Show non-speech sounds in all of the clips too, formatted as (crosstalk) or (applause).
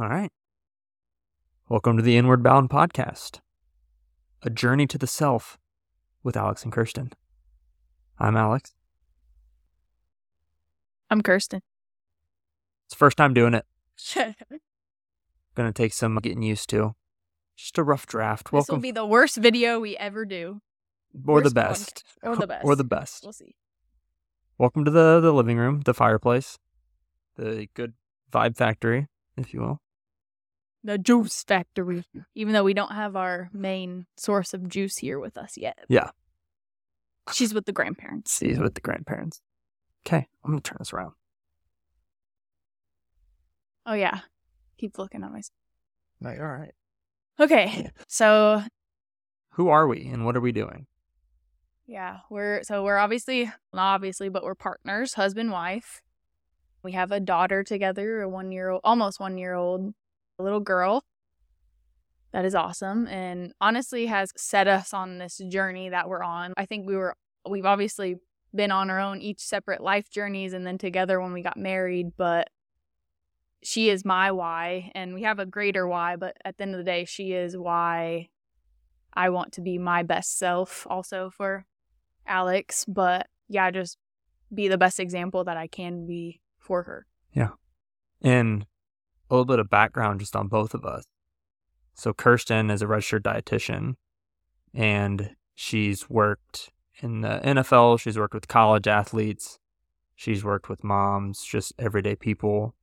All right. Welcome to the Inward Bound podcast, a journey to the self with Alex and Kirsten. I'm Alex. I'm Kirsten. It's the first time doing it. (laughs) Gonna take some getting used to. Just a rough draft. This will Welcome, be the worst video we ever do. or the worst best, Or the best. (laughs) or the best. We'll see. Welcome to the the living room, the fireplace, the good vibe factory, if you will. The juice factory. Mm-hmm. Even though we don't have our main source of juice here with us yet. Yeah. She's with the grandparents. She's with the grandparents. Okay, I'm gonna turn this around. Oh yeah. Keep looking at my No, you're all right. Okay. So Who are we and what are we doing? yeah, we're so we're obviously not obviously, but we're partners, husband, wife. We have a daughter together, a one year old almost one year old little girl. That is awesome. And honestly has set us on this journey that we're on. I think we were we've obviously been on our own each separate life journeys and then together when we got married, but she is my why and we have a greater why, but at the end of the day, she is why I want to be my best self also for Alex. But yeah, just be the best example that I can be for her. Yeah. And a little bit of background just on both of us. So Kirsten is a registered dietitian and she's worked in the NFL, she's worked with college athletes, she's worked with moms, just everyday people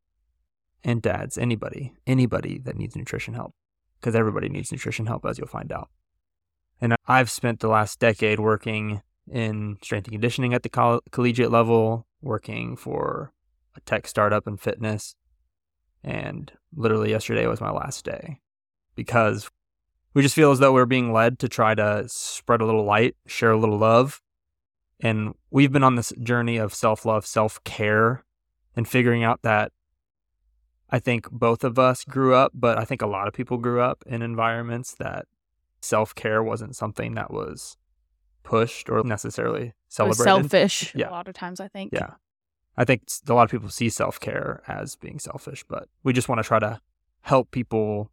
and dads, anybody, anybody that needs nutrition help because everybody needs nutrition help as you'll find out. And I've spent the last decade working in strength and conditioning at the coll- collegiate level, working for a tech startup in fitness, and literally yesterday was my last day because we just feel as though we're being led to try to spread a little light, share a little love. And we've been on this journey of self love, self care, and figuring out that I think both of us grew up, but I think a lot of people grew up in environments that self care wasn't something that was pushed or necessarily celebrated. selfish Yeah. a lot of times, I think. Yeah. I think a lot of people see self care as being selfish, but we just want to try to help people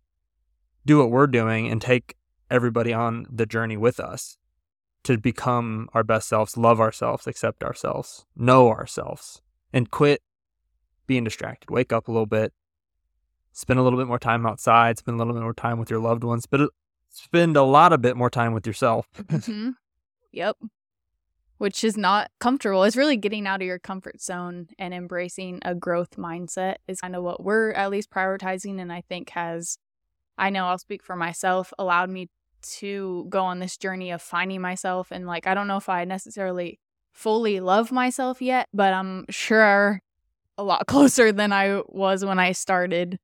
do what we're doing and take everybody on the journey with us to become our best selves, love ourselves, accept ourselves, know ourselves, and quit being distracted. Wake up a little bit, spend a little bit more time outside, spend a little bit more time with your loved ones, but spend a lot of bit more time with yourself. hmm Yep. Which is not comfortable. It's really getting out of your comfort zone and embracing a growth mindset is kind of what we're at least prioritizing. And I think has, I know I'll speak for myself, allowed me to go on this journey of finding myself. And like, I don't know if I necessarily fully love myself yet, but I'm sure a lot (laughs) closer than I was when I started.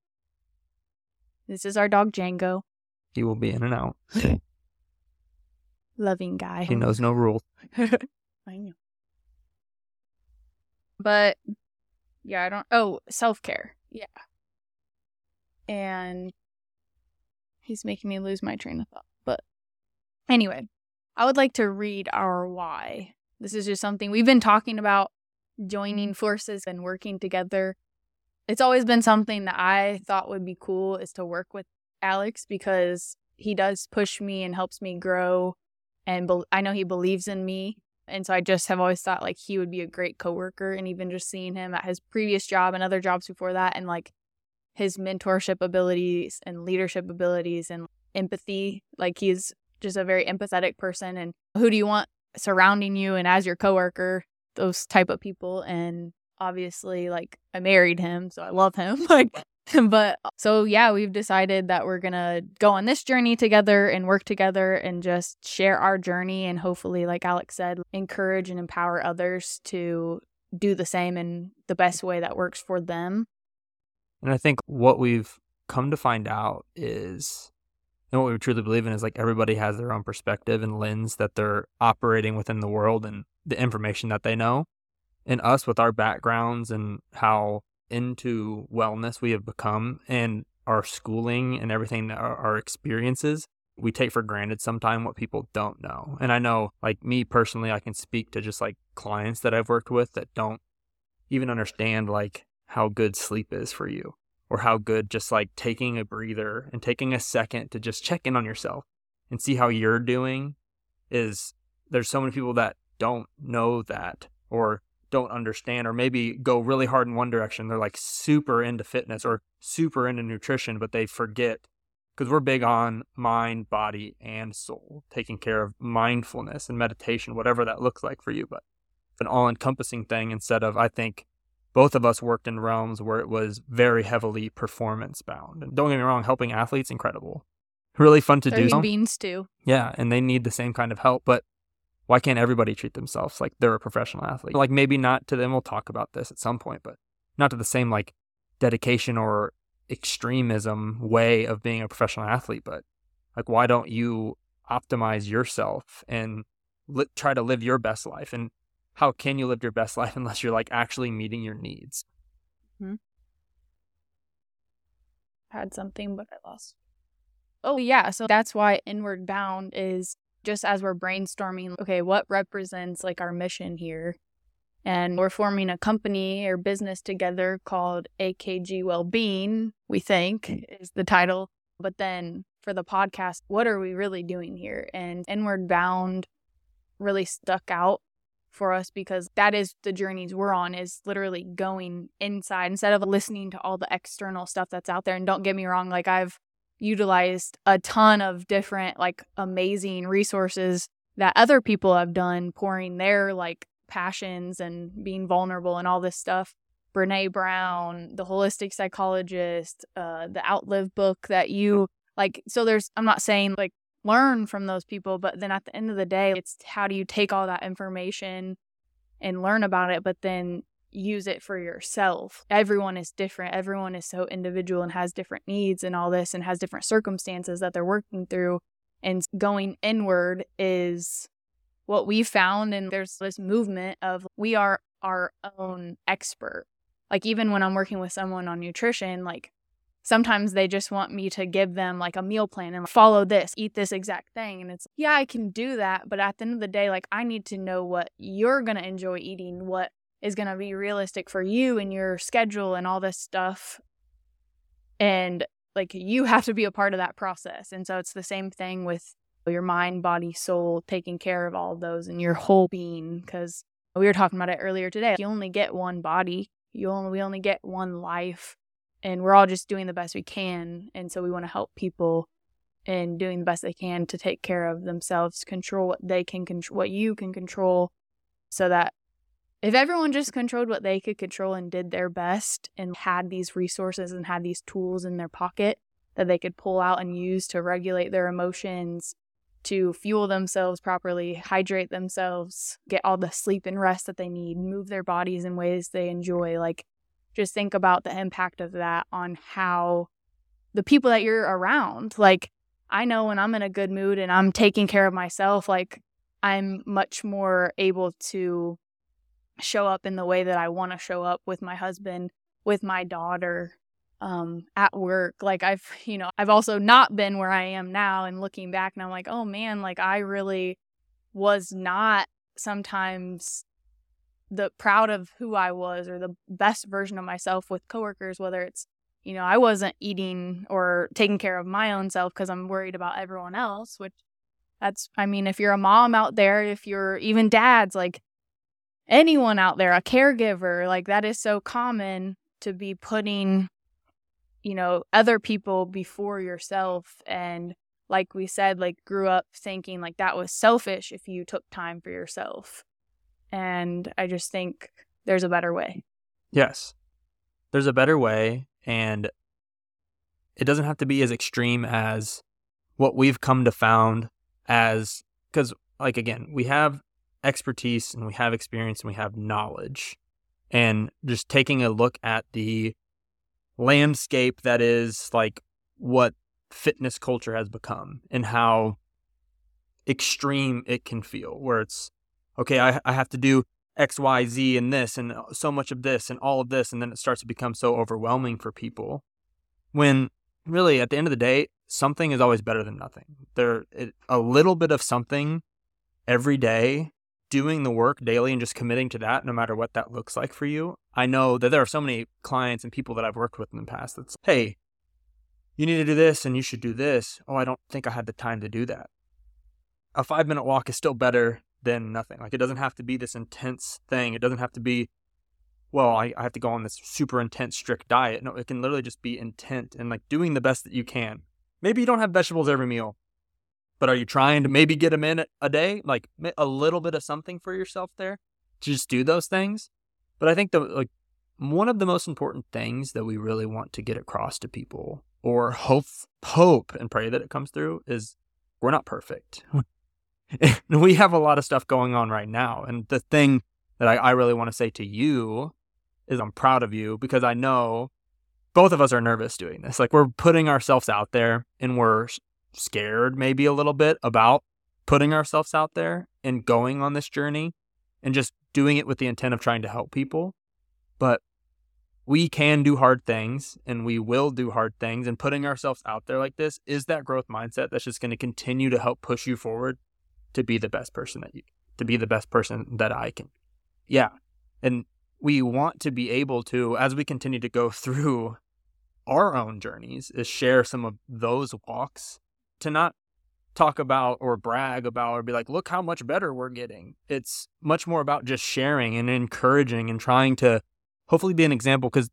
This is our dog Django, he will be in and out. (laughs) loving guy. He knows no rules. (laughs) But yeah, I don't. Oh, self care. Yeah. And he's making me lose my train of thought. But anyway, I would like to read our why. This is just something we've been talking about joining mm-hmm. forces and working together. It's always been something that I thought would be cool is to work with Alex because he does push me and helps me grow and bel I know he believes in me. And so I just have always thought like he would be a great coworker and even just seeing him at his previous job and other jobs before that and like his mentorship abilities and leadership abilities and empathy, like he's just a very empathetic person and who do you want surrounding you and as your coworker, those type of people and obviously like I married him, so I love him. (laughs) like (laughs) but so yeah, we've decided that we're going to go on this journey together and work together and just share our journey and hopefully like Alex said, encourage and empower others to do the same in the best way that works for them. And I think what we've come to find out is, and what we truly believe in is like everybody has their own perspective and lens that they're operating within the world and the information that they know. And us, with our backgrounds and how into wellness we have become and our schooling and everything our, our experiences, we take for granted sometimes what people don't know. And I know, like me personally, I can speak to just like clients that I've worked with that don't even understand like how good sleep is for you or how good just like taking a breather and taking a second to just check in on yourself and see how you're doing is there's so many people that don't know that or don't understand or maybe go really hard in one direction they're like super into fitness or super into nutrition but they forget because we're big on mind body and soul taking care of mindfulness and meditation whatever that looks like for you but it's an all-encompassing thing instead of i think both of us worked in realms where it was very heavily performance bound and don't get me wrong helping athletes incredible really fun to They're do beans too. yeah, and they need the same kind of help, but why can't everybody treat themselves like they're a professional athlete? Like maybe not to them, we'll talk about this at some point, but not to the same like dedication or extremism way of being a professional athlete, but like why don't you optimize yourself and li- try to live your best life? And how can you live your best life (laughs) unless you're like actually meeting your needs? Mm-hmm. had something, but I lost. Oh, yeah. So that's why Inward Bound is just as we're brainstorming, okay, what represents like our mission here? And we're forming a company or business together called AKG Wellbeing, we think hmm. is the title. But then for the podcast, what are we really doing here? And Inward Bound really stuck out for us because that is the journeys we're on is literally going inside instead of listening to all the external stuff that's out there and don't get me wrong like I've utilized a ton of different like amazing resources that other people have done pouring their like passions and being vulnerable and all this stuff. Brene Brown the holistic psychologist uh the outlive book that you like so there's I'm not saying like learn from those people but then at the end of the day it's how do you take all that information and learn about it but then use it for yourself everyone is different everyone is so individual and has different needs and all this and has different circumstances that they're working through and going inward is what we found and there's this movement of we are our own expert like even when i'm working with someone on nutrition like sometimes they just want me to give them like a meal plan and follow this, eat this exact thing. And it's, yeah, I can do that. But at the end of the day, like I need to know what you're going to enjoy eating, what is going to be realistic for you and your schedule and all this stuff. And like you have to be a part of that process. And so it's the same thing with your mind, body, soul, taking care of all of those and your whole being. Because we were talking about it earlier today. You only get one body, you only, we only get one life and we're all just doing the best we can and so we want to help people in doing the best they can to take care of themselves control what they can control what you can control so that if everyone just controlled what they could control and did their best and had these resources and had these tools in their pocket that they could pull out and use to regulate their emotions to fuel themselves properly, hydrate themselves, get all the sleep and rest that they need, move their bodies in ways they enjoy. Like, just think about the impact of that on how the people that you're around. Like, I know when I'm in a good mood and I'm taking care of myself, like, I'm much more able to show up in the way that I want to show up with my husband, with my daughter, um, at work. Like, I've, (laughs) you know, I've also not been where I am now and looking back and I'm like, oh man, like, I really was not sometimes the proud of who I was or the best version of myself with coworkers, whether it's, you know, I wasn't eating or taking care of my own self because I'm worried about everyone else, which that's, I mean, if you're a mom out there, if you're even dads, like anyone out there, a caregiver, like that is so common to be putting, you know, other people before yourself. And like we said, like grew up thinking like that was selfish if you took time for yourself and I just think there's a better way. Yes. There's a better way and it doesn't have to be as extreme as what we've come to found as cuz like again, we have expertise and we have experience and we have knowledge. And just taking a look at the landscape that is like what fitness culture has become and how extreme it can feel where it's okay, I, I have to do X, Y, Z and this and so much of this and all of this. And then it starts to become so overwhelming for people when really at the end of the day, something is always better than nothing. There, it, a little bit of something every day doing the work daily and just committing to that, no matter what that looks like for you. I know that there are so many clients and people that I've worked with in the past that's, hey, you need to do this and you should do this. Oh, I don't think I had the time to do that. A five minute walk is still better than nothing. Like it doesn't have to be this intense thing. It doesn't have to be, well, I, I have to go on this super intense, strict diet. No, it can literally just be intent and like doing the best that you can. Maybe you don't have vegetables every meal, but are you trying to maybe get them in a day? Like a little bit of something for yourself there to just do those things. But I think the like one of the most important things that we really want to get across to people or hope hope and pray that it comes through is we're not perfect. (laughs) we have a lot of stuff going on right now. And the thing that I, I really want to say to you is I'm proud of you because I know both of us are nervous doing this. Like we're putting ourselves out there and we're scared maybe a little bit about putting ourselves out there and going on this journey and just doing it with the intent of trying to help people. But we can do hard things and we will do hard things and putting ourselves out there like this is that growth mindset that's just going to continue to help push you forward to be the best person that you to be the best person that I can. Yeah. And we want to be able to as we continue to go (laughs) through our own journeys is share some of those walks to not talk about or brag about or be like look how much better we're getting. It's much more about just sharing and encouraging and trying to hopefully be an example cuz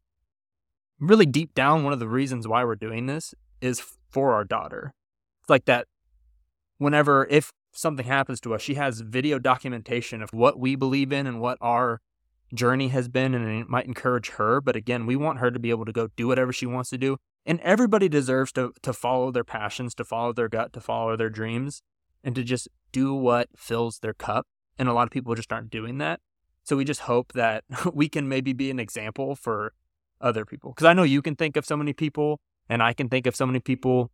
really deep down one of the reasons why we're doing this is for our daughter. It's like that whenever if something happens to us, she has video documentation of what we believe in and what our journey has been, and it might encourage her. But again, we want her to be able to go do whatever she wants to do. And everybody deserves to, to follow their passions, to follow their gut, to follow their dreams, and to just do what fills their cup. And a lot of people just aren't doing that. So we just hope that (laughs) we can maybe be an example for other people. Because I know you can think of so many people, and I can think of so many people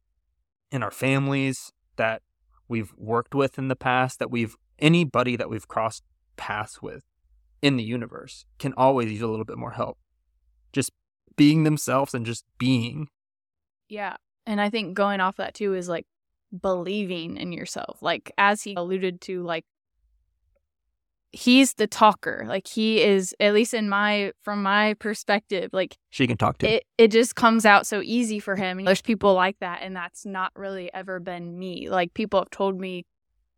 in our families that we've worked with in the past, that we've anybody that we've crossed paths with in the universe can always use a little bit more help. Just being themselves and just being. Yeah. And I think going off that too is like believing in yourself. Like as he alluded to, like he's the talker. Like he is, at least in my from my perspective, like she can talk to. It it just comes out so easy for him. There's people like that, and that's not really ever been me. Like people have told me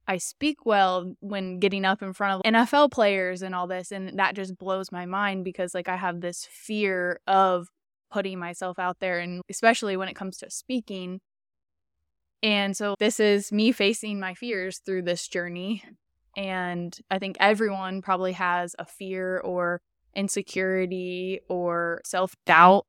I speak well when getting up in front of NFL players and all this, and that just blows my mind because like I have this fear of putting myself out there, and especially when it comes to speaking. And so this is me facing my fears through this journey and I think everyone probably has a fear or insecurity or self doubt.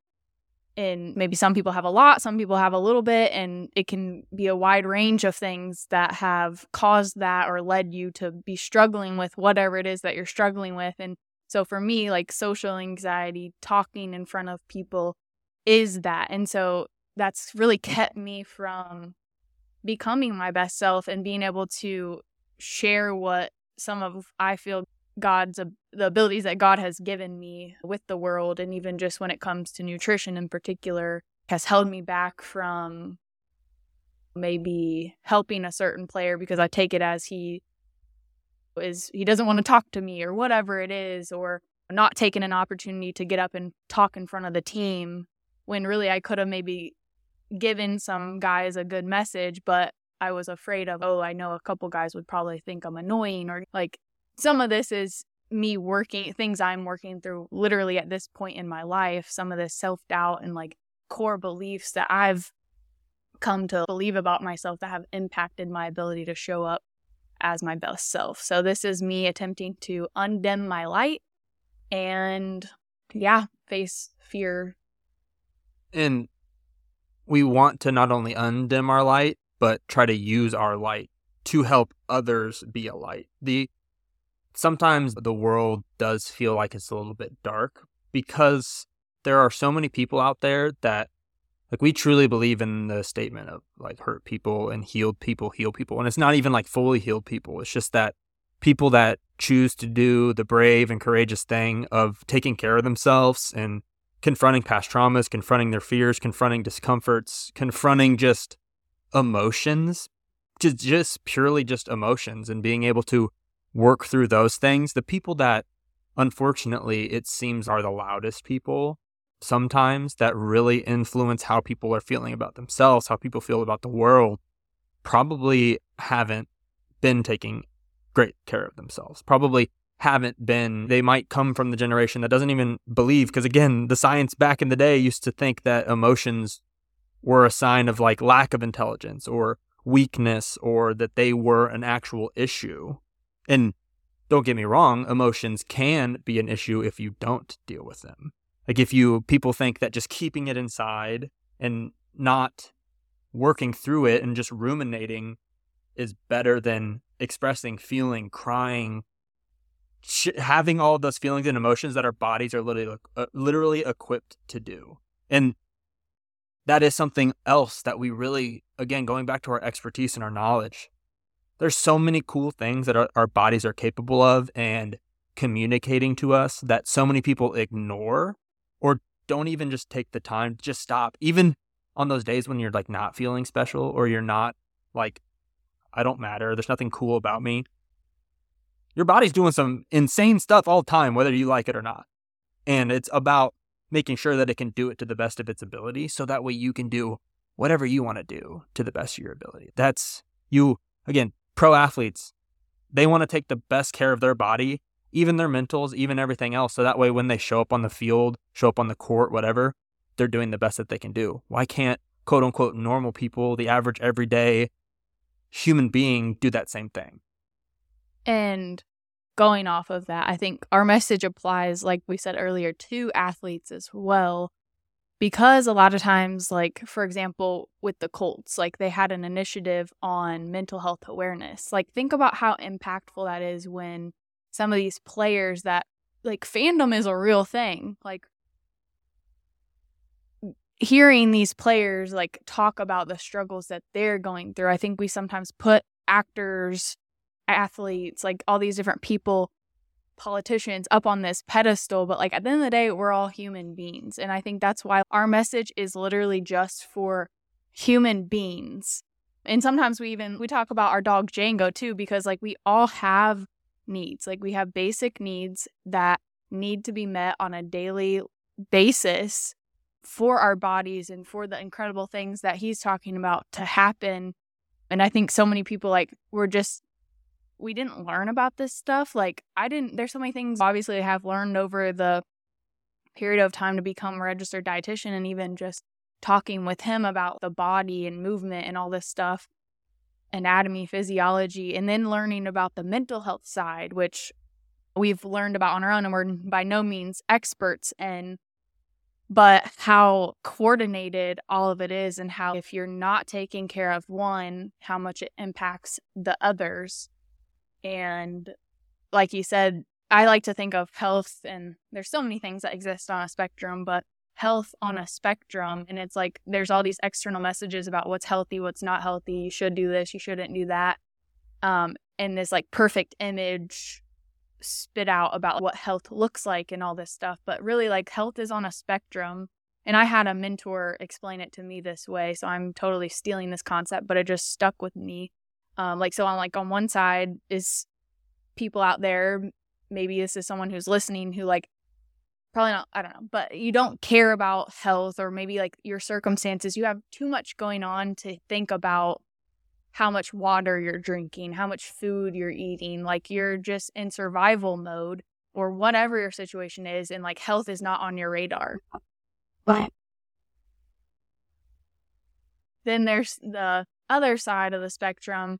And maybe some people have a lot, some people have a little bit, and it can be a wide range of things that have caused that or led you to be struggling with whatever it is that you're struggling with. And so for me, like social anxiety, talking in front of people is that. And so that's really kept me from becoming my best self and being able to share what some of I feel God's the abilities that God has given me with the world and even just when it comes to nutrition in particular has held me back from maybe helping a certain player because I take it as he is he doesn't want to talk to me or whatever it is or not taking an opportunity to get up and talk in front of the team when really I could have maybe given some guys a good message but I was afraid of, oh, I know a couple guys would probably think I'm annoying or like some of this is me working things I'm working through literally at this point in my life, some of this self-doubt and like core beliefs that I've come to believe about myself that have impacted my ability to show up as my best self. So this is me attempting to undim my light and yeah, face fear. And we want to not only undim our light, but try to use our light to help others be a light. The sometimes the world does feel like it's a little bit dark because there are so many people out there that like we truly believe in the statement of like hurt people and healed people heal people. And it's not even like fully healed people. It's just that people that choose to do the brave and courageous thing of taking care of themselves and confronting past traumas confronting their fears confronting discomforts confronting just emotions, just just purely just emotions and being able to work through those things, the people that unfortunately it seems are the loudest people sometimes that really influence how people are feeling about themselves, how people feel about the world, probably haven't been taking great care of themselves. Probably haven't been, they might come from the generation that doesn't even believe. Because again, the science back in the day used to think that emotions were a sign of like lack of intelligence or weakness or that they were an actual issue. And don't get me wrong, emotions can be an issue if you don't deal with them. Like if you people think that just keeping it inside and not working through it and just ruminating is better than expressing, feeling, crying, sh- having all those feelings and emotions that our bodies are literally uh, literally equipped to do. And that is something else that we really again going back to our expertise and our knowledge. There's so many cool things that our, our bodies are capable of and communicating to us that so many people ignore or don't even just take the time just stop. Even on those days when you're like not feeling special or you're not like, I don't matter, there's nothing cool about me. Your body's doing some insane stuff all the time, whether you like it or not. And it's about making sure that it can do it to the best of its ability so that way you can do whatever you want to do to the best of your ability. That's you, again, pro athletes, they want to take the best care of their body even their mentals, even everything else. So that way, when they show up on the field, show up on the court, whatever, they're doing the best that they can do. Why can't quote unquote normal people, the average everyday human being, do that same thing? And going off of that, I think our message applies, like we said earlier, to athletes as well. Because a lot of times, like for example, with the Colts, like they had an initiative on mental health awareness. Like, think about how impactful that is when some of these players that like fandom is a real thing. Like hearing these players like talk about the struggles that they're going through. I think we sometimes put actors, athletes, like all these different people, politicians up on this pedestal, but like at the end of the day, we're all human beings. And I think that's why our message is literally just for human beings. And sometimes we even we talk about our dog Django too because like we all have needs. Like we have basic needs that need to be met on a daily basis for our bodies and for the incredible things that he's talking about to happen. And I think so many people like we're just we didn't learn about this stuff. Like I didn't there's so many things obviously I have learned over the period of time to become a registered dietitian and even just talking with him about the body and movement and all this stuff anatomy, physiology, and then learning about the mental health side, which we've learned about on our own and we're by no means experts in, but how coordinated all of it is and how if you're not taking care of one, how much it impacts the others. And like you said, I like to think of health and there's so many things that exist on a spectrum, but health on a spectrum and it's like there's all these external messages about what's healthy what's not healthy you should do this you shouldn't do that. Um and this like perfect image spit out about what health looks like and all this stuff but really like health is on a spectrum. And i had a mentor explain it to me this way so i'm totally stealing this concept but it just stuck with me. Um like so on like on one side is people out there maybe this is someone who's listening who like probably not i don't know but you don't care about health or maybe like your circumstances you have too much going on to think about how much water you're drinking how much food you're eating like you're just in survival mode or whatever your situation is and like health is not on your radar but then there's the other side of the spectrum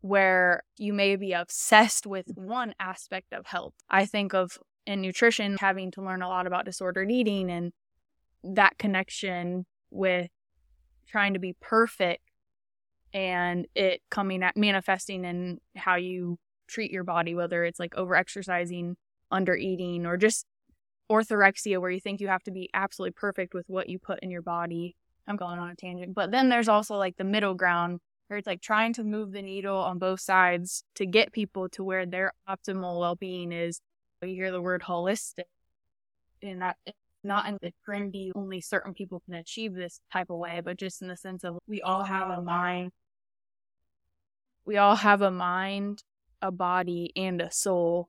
where you may be obsessed with one aspect of health. I think of in nutrition, having to learn a lot about disordered eating and that connection with trying to be perfect and it coming at manifesting in how you treat your body, whether it's like over exercising, under eating, or just orthorexia, where you think you have to be absolutely perfect with what you put in your body. I'm going on a tangent. But then there's also like the middle ground where it's like trying to move the needle on both sides to get people to where their optimal well being is you hear the word holistic, and that not in the trendy, only certain people can achieve this type of way, but just in the sense of we all have a mind. We all have a mind a body and a soul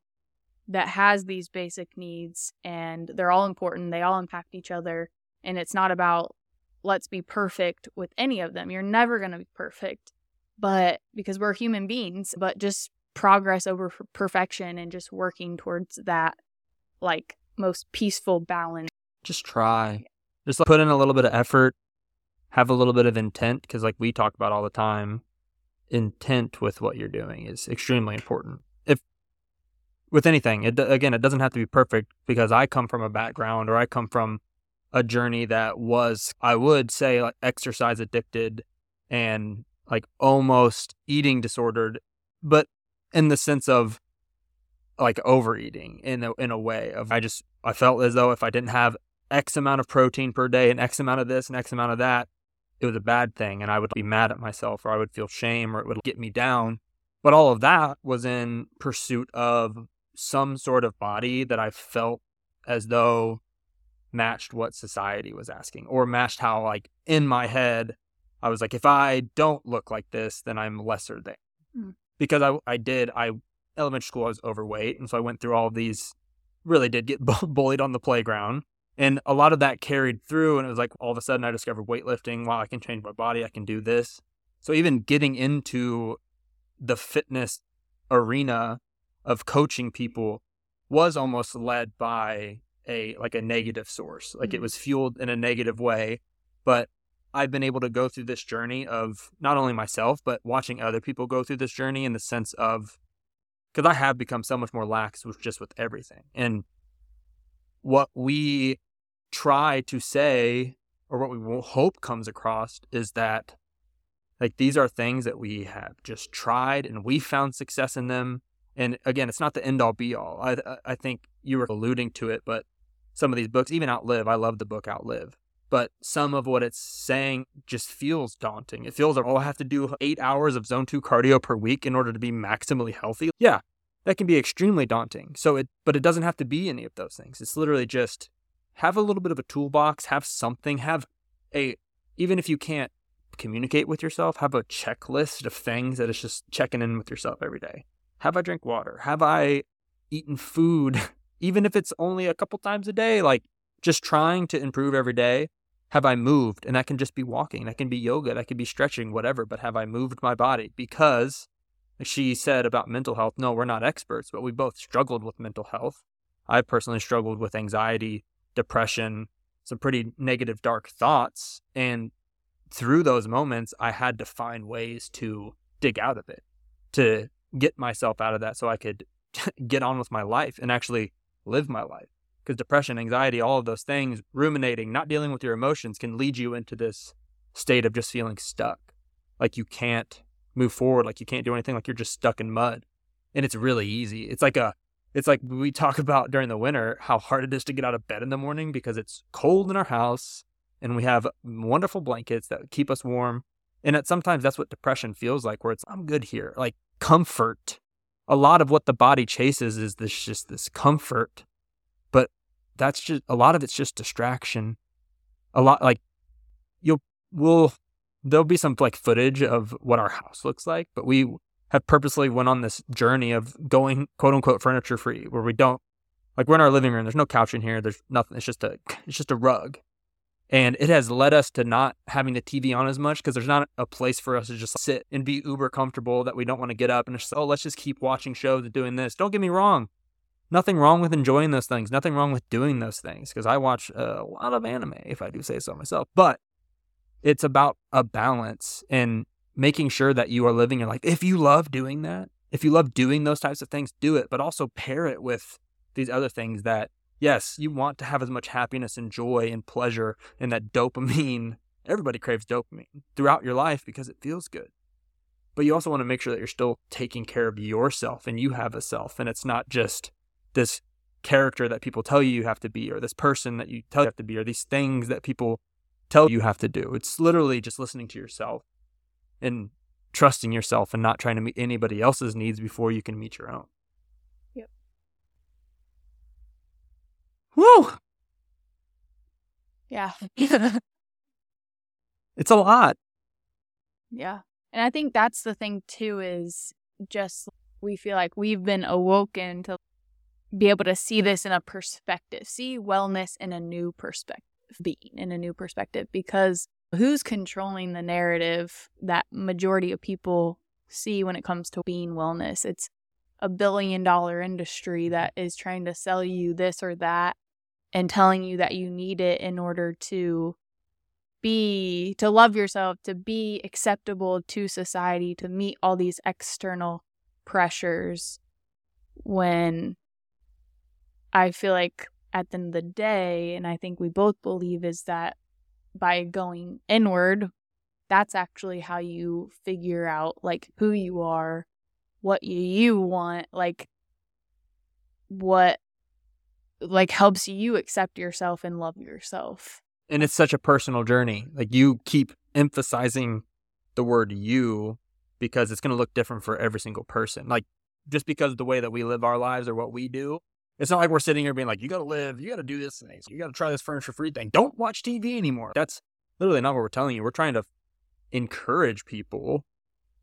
that has these basic needs and they're all important. They all impact each other. And it's not about let's be perfect with any of them. You're never going to be perfect, but because we're human beings, but just progress over perfection and just working towards that like most peaceful balance. Just try. Just like, put in a little bit of effort, have a little bit of intent because like we talk about all the time, intent with what you're doing is extremely important. If with anything, it again, it doesn't have to be perfect because I come from a background or I come from a journey that was I would say like exercise addicted and like almost eating disordered, but in the sense of like overeating in a, in a way of I just I felt as though if I didn't have X amount of protein per day and X amount of this and X amount of that, it was a bad thing and I would be mad at myself or I would feel shame or it would get me down. But all of that was in pursuit of some sort of body that I felt as though matched what society was asking or matched how like in my head I was like if I don't look like this then I'm lesser than. Mm. Because I I did I elementary school I was overweight and so I went through all of these really did get (laughs) bullied on the playground and a lot of that carried through and it was like all of a sudden I discovered weightlifting wow I can change my body I can do this. So even getting into the fitness arena of coaching people was almost led by a like a negative source. Like mm-hmm. it was fueled in a negative way, but I've been able to go through this journey of not only myself but watching other people go through this journey in the sense of because I have become so much more lax with just with everything. And what we try to say or what we hope comes across is that like these are things that we have just tried and we found success in them and again, it's not the end all be all. I I think you were alluding to it, but some of these books, even Outlive, I love the book Outlive. But some of what it's saying just feels daunting. It feels like, oh, I have to do eight hours of zone two cardio per week in order to be maximally healthy. Yeah, that can be extremely daunting. So it, but it doesn't have to be any of those things. It's literally just have a little bit of a toolbox, have something, have a, even if you can't communicate with yourself, have a checklist of things that is just checking in with yourself every day. Have I drank water? Have I eaten food? (laughs) Even if it's only a couple times a day, like just trying to improve every day. Have I moved? And that can just be walking. That can be yoga. That can be stretching, whatever. But have I moved my body? Because she said about mental health, no, we're not experts, but we both struggled with mental health. I personally struggled with anxiety, depression, some pretty negative, dark thoughts. And through those moments, I had to find ways to dig out of it, to get myself out of that so I could (laughs) get on with my life and actually live my life. Because depression, anxiety, all of those things, ruminating, not dealing with your emotions can lead you into this state of just feeling stuck. Like you can't move forward, like you can't do anything, like you're just stuck in mud. And it's really easy. It's like a it's like we talk (laughs) about during the winter how hard it is to get out of bed in the morning because it's cold in our house and we have wonderful blankets that keep us warm. And it, sometimes that's what depression feels like, where it's, I'm good here. Like comfort. A lot of what the body chases is this just this comfort. That's just a lot of it's just distraction. A lot like you'll we'll there'll be some like footage of what our house looks like, but we have purposely went on this journey of going quote unquote furniture free where we don't like we're in our living room, there's no couch in here, there's nothing. It's just a (laughs) it's just a rug. And it has led us to not having the TV on as much because there's not a place for us to just sit and be uber comfortable that we don't want to get up and just, oh, let's just keep watching shows and doing this. Don't get me wrong. Nothing wrong with enjoying those things. Nothing wrong with doing those things because I watch a lot of anime, if I do say so myself. But it's about a balance and making sure that you are living your life. If you love doing that, if you love doing those types of things, do it, but also pair it with these other things that yes, you want to have as much happiness and joy and pleasure and that dopamine. (laughs) Everybody craves dopamine throughout your life because it feels good. But you also want to make sure that you're still taking care of yourself and you have a self. And it's not just this character that people tell you you have to be or this person that you tell you have to be or these things that people tell you have to do. It's literally just listening to yourself and trusting yourself and not trying to meet anybody else's needs before you can meet your own. Yep. Woo! Yeah. (laughs) it's a lot. Yeah. And I think that's the thing too is just we feel like we've been awoken to be able to see this in a perspective, see wellness in a new perspective, being in a new perspective, because who's controlling the narrative that majority of people see when it comes to being wellness? It's a billion dollar industry mm-hmm. that is trying to sell you this or that and telling you that you need it in order to be to love yourself to be acceptable to society to meet all these external pressures when I feel like at the end of the day, and I think we both believe, is that by going inward, that's actually how you figure out like who you are, what you want, like what like helps you accept yourself and love yourself. And it's such a personal journey. Like you keep emphasizing the word you because it's going to look different for every single person. Like just because of the way that we live our lives or what we do it's not like we're sitting here being like, you got to live, you got to do this thing, you got to try this furniture free thing. Don't watch TV anymore. That's literally not what we're telling you. We're trying to encourage people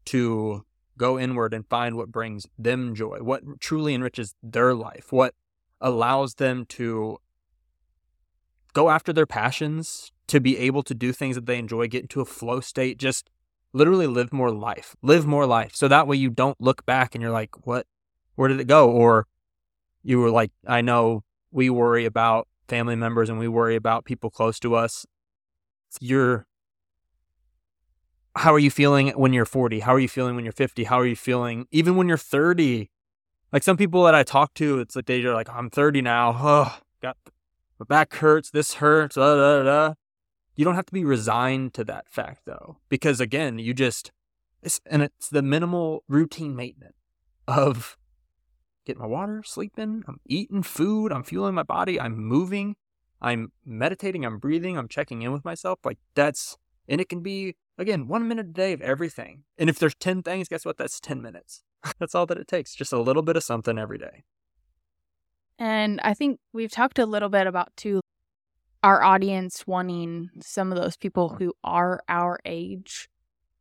to go inward and find what brings them joy, what truly enriches their life, what allows them to go after their passions, to be able to do things that they enjoy, get into a flow state, just literally live more life, live more life. So that way you don't look back and you're like, what, where did it go? Or you were like, I know we worry about family members and we worry about people close to us. You're, how are you feeling when you're 40? How are you feeling when you're 50? How are you feeling even when you're 30? Like some people that I talk to, it's like they're like, I'm 30 now. (sighs) Oh, got my back hurts. This hurts. Da, da, da. You don't have to be resigned to that fact though, because again, you just, it's, and it's the minimal routine maintenance of getting my water, sleeping, I'm eating food, I'm fueling my body, I'm moving, I'm meditating, I'm breathing, I'm checking in with myself. Like that's, and it can be, again, one minute a day of everything. And if there's 10 things, guess what? That's 10 minutes. (laughs) that's all that it takes. Just a little bit of something every day. And I think we've talked a little bit about too our audience wanting some of those people who are our age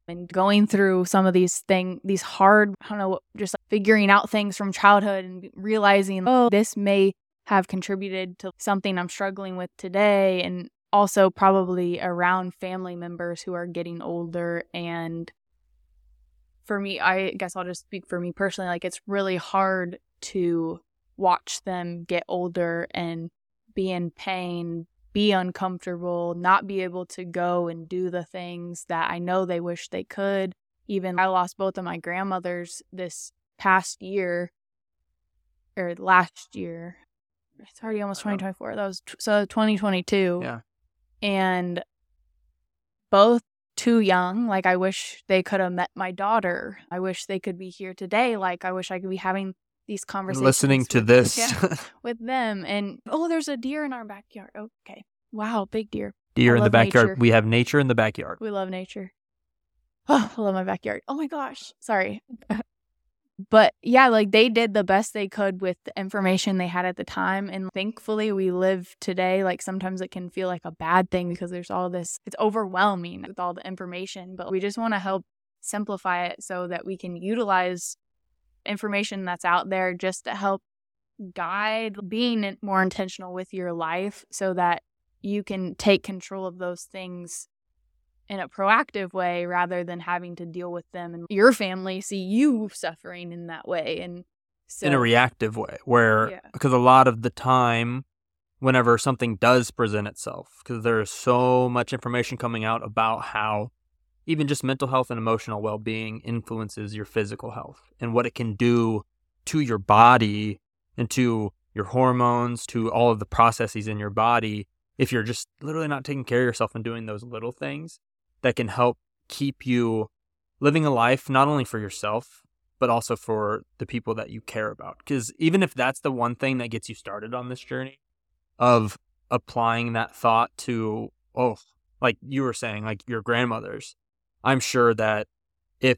and going through some of these things, these hard, I don't know, just like figuring out things from childhood and realizing, oh, this may have contributed to something I'm struggling with today. And also probably around family members who are getting older. And for me, I guess I'll just speak for me personally. Like, it's really hard to watch them get older and be in pain, be uncomfortable, not be able to go and do the things that I know they wish they could. Even I lost both of my grandmothers this past year or last year. It's already almost uh-huh. 2024. That was t- so 2022. Yeah. And both too young. Like, I wish they could have met my daughter. I wish they could be here today. Like, I wish I could be having these conversations. Listening to with, this. yeah, (laughs) with them. And oh, there's a deer in our backyard. Okay. Wow, big deer. Deer I in the backyard. nature. We have nature in the backyard. We love nature. Oh, (sighs) I love my backyard. Oh my gosh. Sorry. (laughs) but yeah, like they did the best they could with the information they had at the time. And thankfully, we live today. Like sometimes it can feel like a bad thing because there's all this, it's overwhelming with all the information. But we just want to help simplify it so that we can utilize information that's out there just to help guide being more intentional with your life so that you can take control of those things in a proactive way rather than having to deal with them and your family see you suffering in that way and so in a reactive way where Yeah. because a lot of the time whenever something does present itself because there's so much information coming out about how even just mental health and emotional well-being influences your physical health and what it can do to your body and to your hormones to all of the processes in your body if you're just literally not taking care of yourself and doing those little things that can help keep you living a life not only for yourself but also for the people that you care about. Because even if that's the one thing that gets you started on this journey of applying that thought to, oh, like you were saying, like your grandmothers, I'm sure that if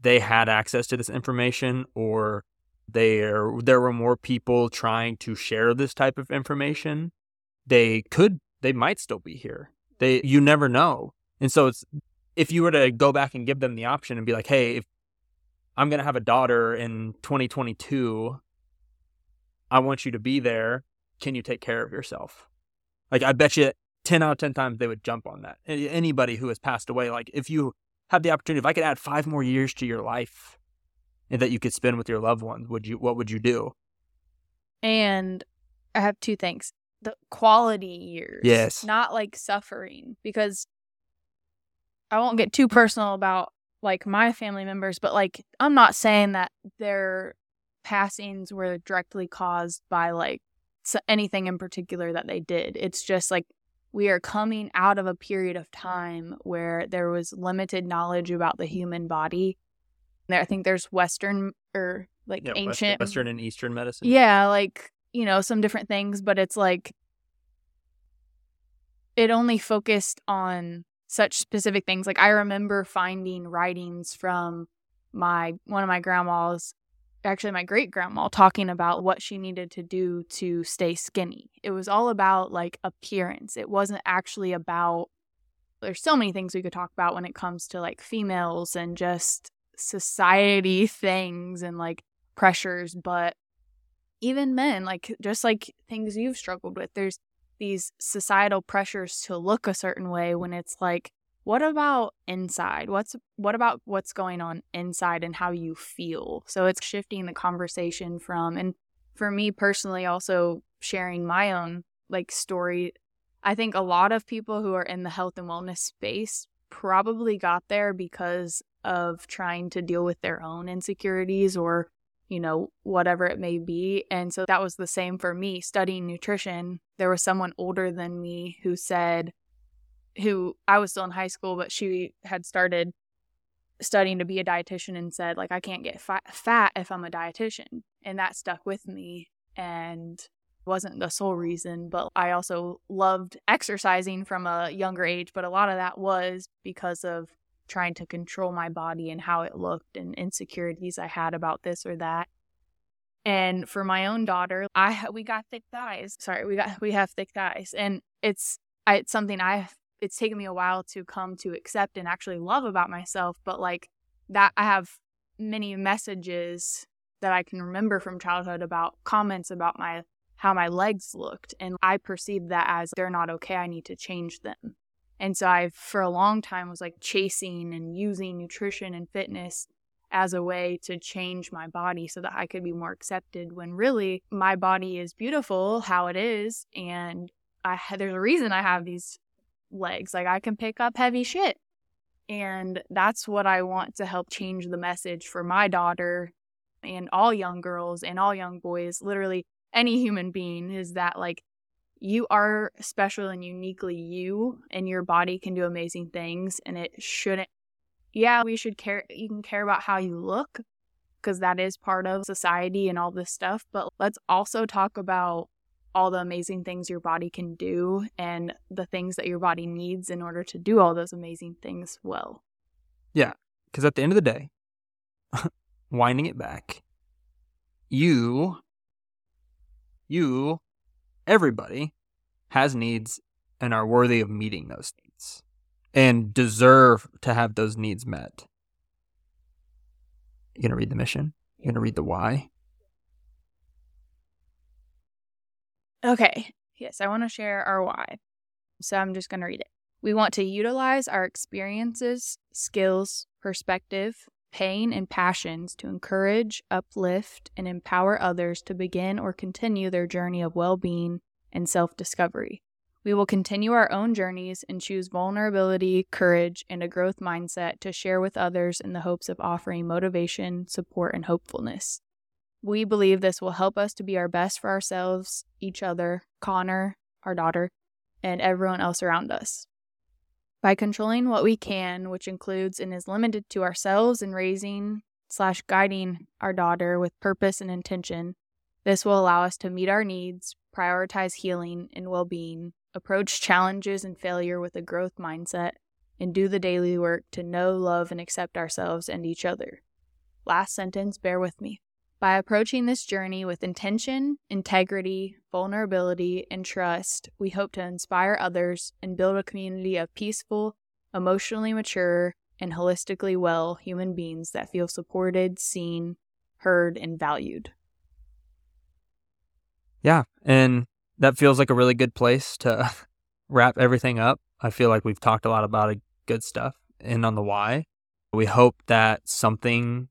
they had access to this information or there there were more people trying to share this type of information, they could they might still be here. They you never know. And so it's if you were to go back and give them the option and be like, hey, if I'm going to have a daughter in 2022. I want you to be there. Can you take care of yourself? Like, I bet you 10 out of 10 times they would jump on that. Anybody who has passed away, like, if you have the opportunity, if I could add five more years to your life and that you could spend with your loved ones, would you, what would you do? And I have two things the quality years. Yes. Not like suffering, because I won't get too personal about like my family members, but like I'm not saying that their passings were directly caused by like anything in particular that they did. It's just like we are coming out of a period of time where there was limited knowledge about the human body. There, I think there's Western or like yeah, ancient Western and Eastern medicine. Yeah, like you know some different things, but it's like it only focused on such specific things. Like I remember finding writings from my one of my grandmas, actually my great grandma, talking about what she needed to do to stay skinny. It was all about like appearance. It wasn't actually about there's so many things we could talk about when it comes to like females and just society things and like pressures, but even men, like just like things you've struggled with, there's these societal pressures to look a certain way when it's like what about inside what's what about what's going on inside and how you feel so it's shifting the conversation from and for me personally also sharing my own like story i think a lot of people who are in the health and wellness space probably got there because of trying to deal with their own insecurities or you know, whatever it may be. And so that was the same for me studying nutrition. There was someone older than me who said, who I was still in high school, but she had started studying to be a dietitian and said, like, I can't get fat if I'm a dietitian. And that stuck with me and wasn't the sole reason, but I also loved exercising from a younger age. But a lot of that was because of trying to control my body and how it looked and insecurities I had about this or that. And for my own daughter, I we got thick thighs. Sorry, we got we have thick thighs, and it's I, it's something I it's taken me a while to come to accept and actually love about myself. But like that, I have many messages that I can remember from childhood about comments about my how my legs looked, and I perceived that as they're not okay. I need to change them. And so I, for a long time, was like chasing and using nutrition and fitness as a way to change my body so that I could be more accepted when really my body is beautiful how it is. And I, there's a reason I have these legs. Like I can pick up heavy shit. And that's what I want to help change the message for my daughter and all young girls and all young boys, literally any human being, is that like you are special and uniquely you and your body can do amazing things and it shouldn't yeah we should care you can care about how you look because that is part of society and all this stuff but let's also talk about all the amazing things your body can do and the things that your body needs in order to do all those amazing things well yeah because at the end of the day (laughs) winding it back you you everybody has needs and are worthy of meeting those needs and deserve to have those needs met. You're going to read the mission? You're going to read the why? Okay. Yes, I want to share our why. So I'm just going to read it. We want to utilize our experiences, skills, perspective, pain, and passions to encourage, uplift, and empower others to begin or continue their journey of well being and self discovery. We will continue our own journeys and choose vulnerability, courage, and a growth mindset to share with others in the hopes of offering motivation, support, and hopefulness. We believe this will help us to be our best for ourselves, each other, Connor, our daughter, and everyone else around us. By controlling what we can, which includes and is limited to ourselves and raising slash guiding our daughter with purpose and intention, this will allow us to meet our needs, prioritize healing and well being, approach challenges and failure with a growth mindset, and do the daily work to know, love, and accept ourselves and each other. Last sentence, bear with me. By approaching this journey with intention, integrity, vulnerability, and trust, we hope to inspire others and build a community of peaceful, emotionally mature, and holistically well human beings that feel supported, seen, heard, and valued. Yeah. And that feels like a really good place to (laughs) wrap everything up. I feel like we've talked a lot about good stuff and on the why. We hope that something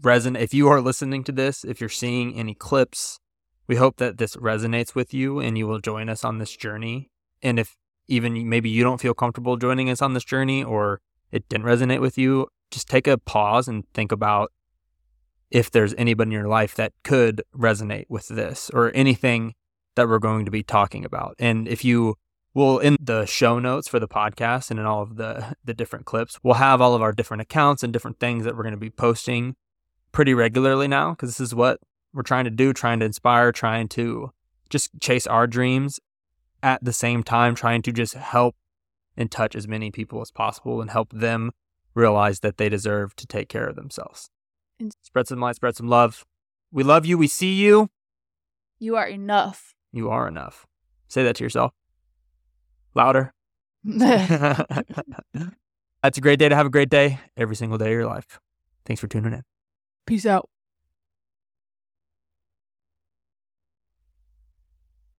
resonate. If you are listening to this, if you're seeing any clips, we hope that this resonates with you and you will join us on this journey. And if even maybe you don't feel comfortable joining us on this journey or it didn't resonate with you, just take a pause and think about if there's anybody in your life that could resonate with this or anything that we're going to be talking about. And if you will in the show notes for the podcast and in all of the the different clips, we'll have all of our different accounts and different things that we're going to be posting pretty regularly now because this is what we're trying to do, trying to inspire, trying to just chase our dreams at the same time trying to just help and touch as many people as possible and help them realize that they deserve to take care of themselves. And spread some light, spread some love. We love you. We see you. You are enough. You are enough. Say that to yourself. Louder. (laughs) (laughs) That's a great day to have a great day every single day of your life. Thanks for tuning in. Peace out.